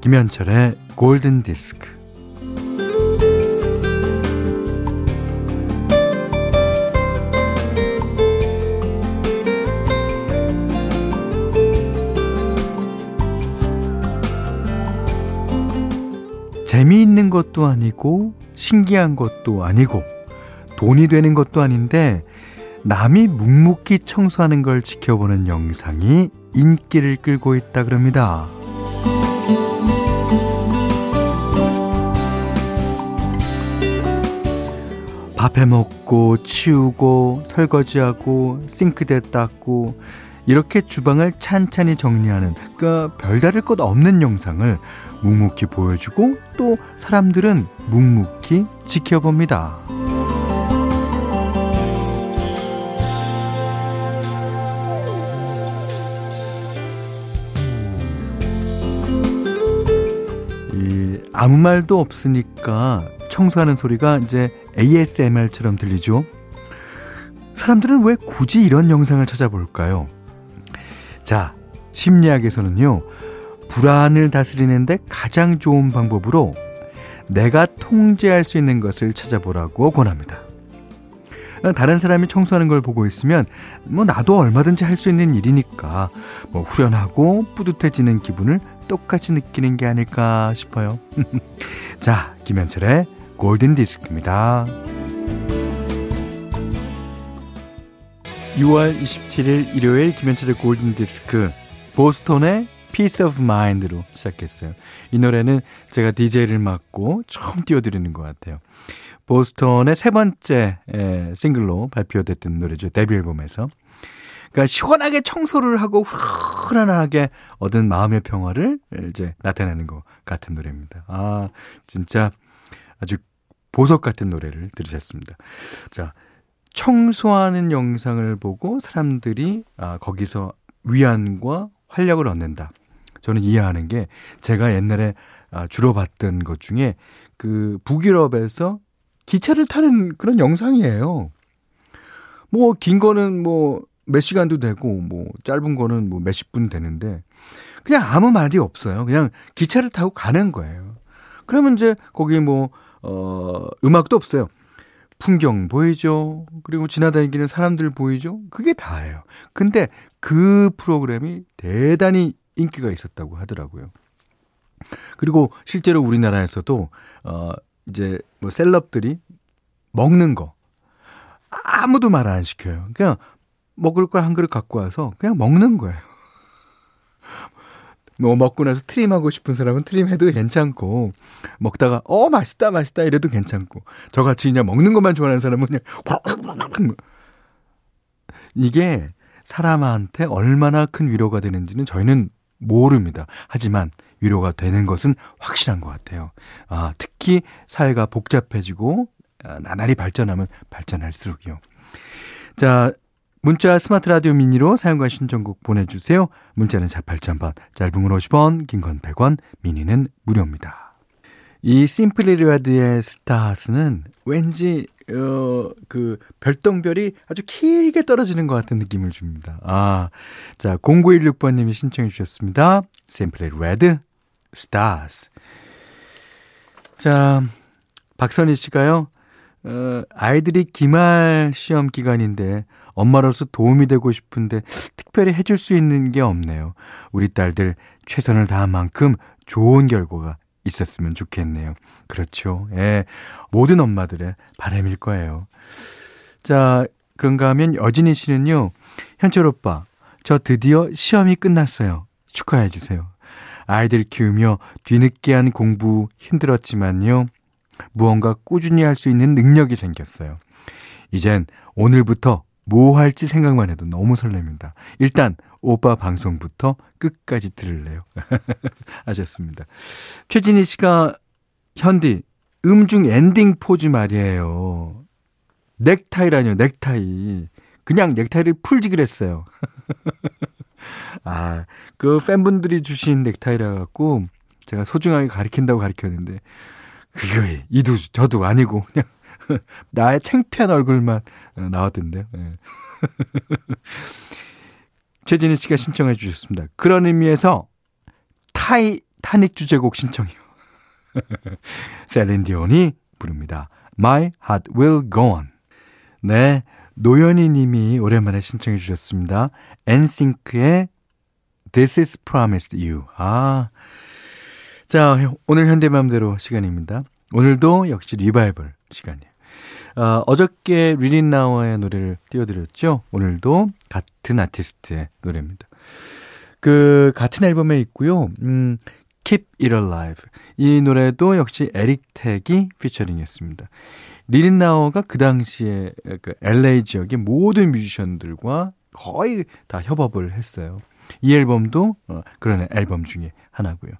김현철의 골든 디스크. 재미있는 것도 아니고 신기한 것도 아니고 돈이 되는 것도 아닌데 남이 묵묵히 청소하는 걸 지켜보는 영상이 인기를 끌고 있다 그럽니다. 밥해 먹고 치우고 설거지하고 싱크대 닦고 이렇게 주방을 찬찬히 정리하는 그 별다를 것 없는 영상을 묵묵히 보여주고 또 사람들은 묵묵히 지켜봅니다. 이 아무 말도 없으니까 청소하는 소리가 이제 ASMR처럼 들리죠. 사람들은 왜 굳이 이런 영상을 찾아볼까요? 자, 심리학에서는요, 불안을 다스리는데 가장 좋은 방법으로 내가 통제할 수 있는 것을 찾아보라고 권합니다. 다른 사람이 청소하는 걸 보고 있으면 뭐 나도 얼마든지 할 수 있는 일이니까 뭐 후련하고 뿌듯해지는 기분을 똑같이 느끼는 게 아닐까 싶어요. 자, 김현철의 골든 디스크입니다. 6월 27일 일요일 김현철의 골든 디스크 보스톤의 Peace of Mind로 시작했어요. 이 노래는 제가 DJ를 맡고 처음 띄워드리는 것 같아요. 보스톤의 세 번째 에, 싱글로 발표됐던 노래죠. 데뷔 앨범에서. 그러니까 시원하게 청소를 하고 후련하게 얻은 마음의 평화를 이제 나타내는 것 같은 노래입니다. 아, 진짜 아주 보석 같은 노래를 들으셨습니다. 자, 청소하는 영상을 보고 사람들이 아, 거기서 위안과 활력을 얻는다. 저는 이해하는 게 제가 옛날에 아, 주로 봤던 것 중에 그 북유럽에서 기차를 타는 그런 영상이에요. 뭐 긴 거는 뭐 몇 시간도 되고 뭐 짧은 거는 뭐 몇십 분 되는데 그냥 아무 말이 없어요. 그냥 기차를 타고 가는 거예요. 그러면 이제 거기 뭐 어, 음악도 없어요. 풍경 보이죠? 그리고 지나다니는 사람들 보이죠? 그게 다예요. 근데 그 프로그램이 대단히 인기가 있었다고 하더라고요. 그리고 실제로 우리나라에서도 어 이제 뭐 셀럽들이 먹는 거 아무도 말 안 시켜요. 그냥 먹을 걸 한 그릇 갖고 와서 그냥 먹는 거예요. 뭐 먹고 나서 트림하고 싶은 사람은 트림해도 괜찮고 먹다가 어 맛있다 맛있다 이래도 괜찮고 저같이 그냥 먹는 것만 좋아하는 사람은 그냥 뭐. 이게 사람한테 얼마나 큰 위로가 되는지는 저희는 모릅니다. 하지만 위로가 되는 것은 확실한 것 같아요. 아, 특히 사회가 복잡해지고 아, 나날이 발전하면 발전할수록요. 자, 문자 스마트 라디오 미니로 사연과 신청곡 보내주세요. 문자는 48,000번, 짧은 건 50원, 긴 건 100원, 미니는 무료입니다. 이 심플리 레드의 Stars는 왠지 어, 그 별똥별이 아주 길게 떨어지는 것 같은 느낌을 줍니다. 아, 자 0916번님이 신청해 주셨습니다. 심플리 레드 Stars. 자 박선희 씨가요. 어, 아이들이 기말 시험 기간인데 엄마로서 도움이 되고 싶은데 특별히 해줄 수 있는 게 없네요. 우리 딸들 최선을 다한 만큼 좋은 결과가 있었으면 좋겠네요. 그렇죠. 예. 모든 엄마들의 바람일 거예요. 자, 그런가 하면 여진희 씨는요. 현철 오빠, 저 드디어 시험이 끝났어요. 축하해 주세요. 아이들 키우며 뒤늦게 한 공부 힘들었지만요. 무언가 꾸준히 할 수 있는 능력이 생겼어요. 이젠 오늘부터 뭐 할지 생각만 해도 너무 설렙니다. 일단 오빠 방송부터 끝까지 들을래요. 하셨습니다. 최진희 씨가 현디 음중 엔딩 포즈 말이에요. 넥타이라뇨, 넥타이. 그냥 넥타이를 풀지 그랬어요. 아, 그 팬분들이 주신 넥타이라 갖고 제가 소중하게 가리킨다고 가리켰는데 그거 이도 저도 아니고 그냥 나의 창피한 얼굴만 나왔던데요. 네. 최진희 씨가 신청해 주셨습니다. 그런 의미에서 타이타닉 주제곡 신청이요. 셀린 디온이 부릅니다. My Heart Will Go On. 네, 노현희 님이 오랜만에 신청해 주셨습니다. 엔싱크의 This I Promise You. 아. 자, 오늘 현디 맘대로 시간입니다. 오늘도 역시 리바이벌 시간이에요. 어, 어저께 리 릿나워의 노래를 띄워드렸죠. 오늘도 같은 아티스트의 노래입니다. 그 같은 앨범에 있고요. 음, Keep It Alive. 이 노래도 역시 에릭 텍이 피처링했습니다. 리린 나워가 그 당시에 그 LA 지역의 모든 뮤지션들과 거의 다 협업을 했어요. 이 앨범도 어, 그런 앨범 중에 하나고요.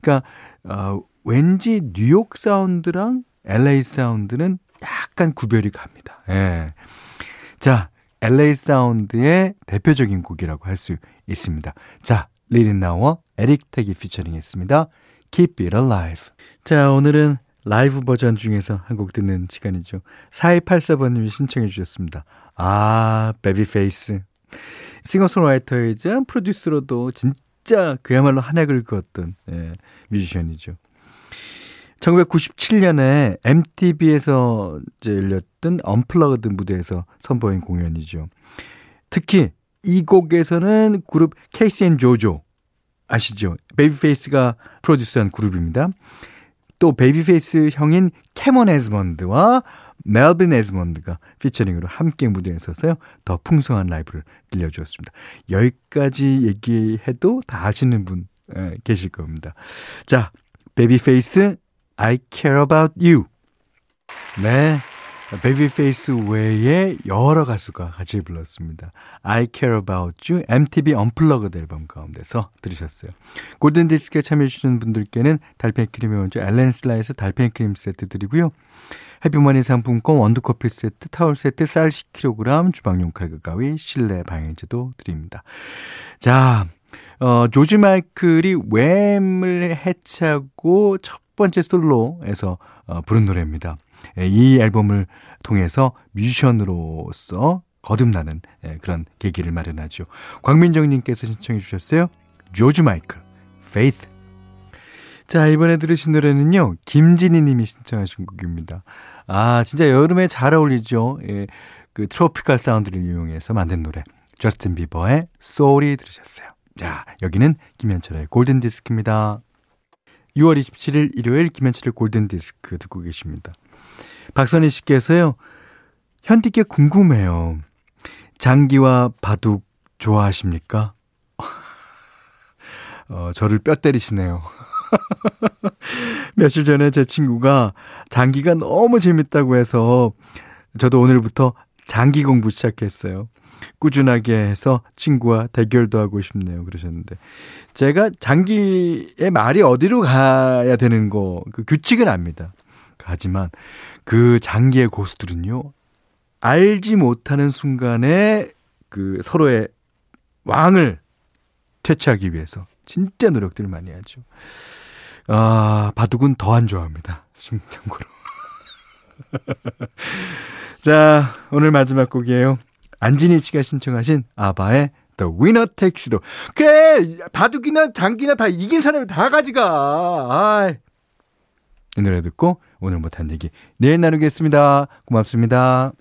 그러니까 어, 왠지 뉴욕 사운드랑 LA 사운드는 약간 구별이 갑니다. 예. 자, LA 사운드의 대표적인 곡이라고 할 수 있습니다. 자, 리 릿나워 에릭 택이 피처링 했습니다. Keep It Alive. 자, 오늘은 라이브 버전 중에서 한 곡 듣는 시간이죠. 4284번님이 신청해 주셨습니다. 아, 베이비페이스. 싱어송라이터이자 프로듀서로도 진짜 그야말로 한 획을 그었던 예, 뮤지션이죠. 1997년에 MTV에서 이제 열렸던 Unplugged 무대에서 선보인 공연이죠. 특히 이 곡에서는 그룹 케이시 앤 조조 아시죠? 베이비페이스가 프로듀스한 그룹입니다. 또 베이비페이스 형인 케본 에드먼즈와 멜빈 에드먼즈가 피처링으로 함께 무대에 서서요. 더 풍성한 라이브를 들려주었습니다. 여기까지 얘기해도 다 아시는 분 에, 계실 겁니다. 자, 베이비페이스 I care about you. 네. 베이비페이스 외에 여러 가수가 같이 불렀습니다. I Care About You MTV Unplugged 앨범 가운데서 들으셨어요. 골든디스크에 참여해주시는 분들께는 달팽이 크림의 원조 엘렌실라에서 달팽이 크림 세트 드리고요. 해피머니 상품권 원두커피 세트, 타월 세트, 쌀 10kg, 주방용 칼과 가위, 실내 방향제도 드립니다. 자, 어, 조지 마이클이 웸을 해체하고 첫 번째 솔로에서 어, 부른 노래입니다. 예, 이 앨범을 통해서 뮤지션으로서 거듭나는 예, 그런 계기를 마련하죠. 광민정님께서 신청해 주셨어요. 조지 마이클, Faith. 자, 이번에 들으신 노래는요, 김진희 님이 신청하신 곡입니다. 아, 진짜 여름에 잘 어울리죠. 예, 그 트로피컬 사운드를 이용해서 만든 노래. 저스틴 비버의 Soul이 들으셨어요. 자, 여기는 김현철의 골든 디스크입니다. 6월 27일 일요일 김현철의 골든 디스크 듣고 계십니다. 박선희 씨께서요. 현디께 궁금해요. 장기와 바둑 좋아하십니까? 어, 저를 뼈 때리시네요. 며칠 전에 제 친구가 장기가 너무 재밌다고 해서 저도 오늘부터 장기 공부 시작했어요. 꾸준하게 해서 친구와 대결도 하고 싶네요. 그러셨는데. 제가 장기의 말이 어디로 가야 되는 거, 그 규칙은 압니다. 하지만 그 장기의 고수들은요, 알지 못하는 순간에 그 서로의 왕을 퇴치하기 위해서 진짜 노력들을 많이 하죠. 아, 바둑은 더 안 좋아합니다. 참고로. 자, 오늘 마지막 곡이에요. 안진희 씨가 신청하신 아바의 The Winner Takes It. 그래, 바둑이나 장기나 다 이긴 사람이 다 가지가. 아이. 이 노래 듣고 오늘 못한 얘기 내일 나누겠습니다. 고맙습니다.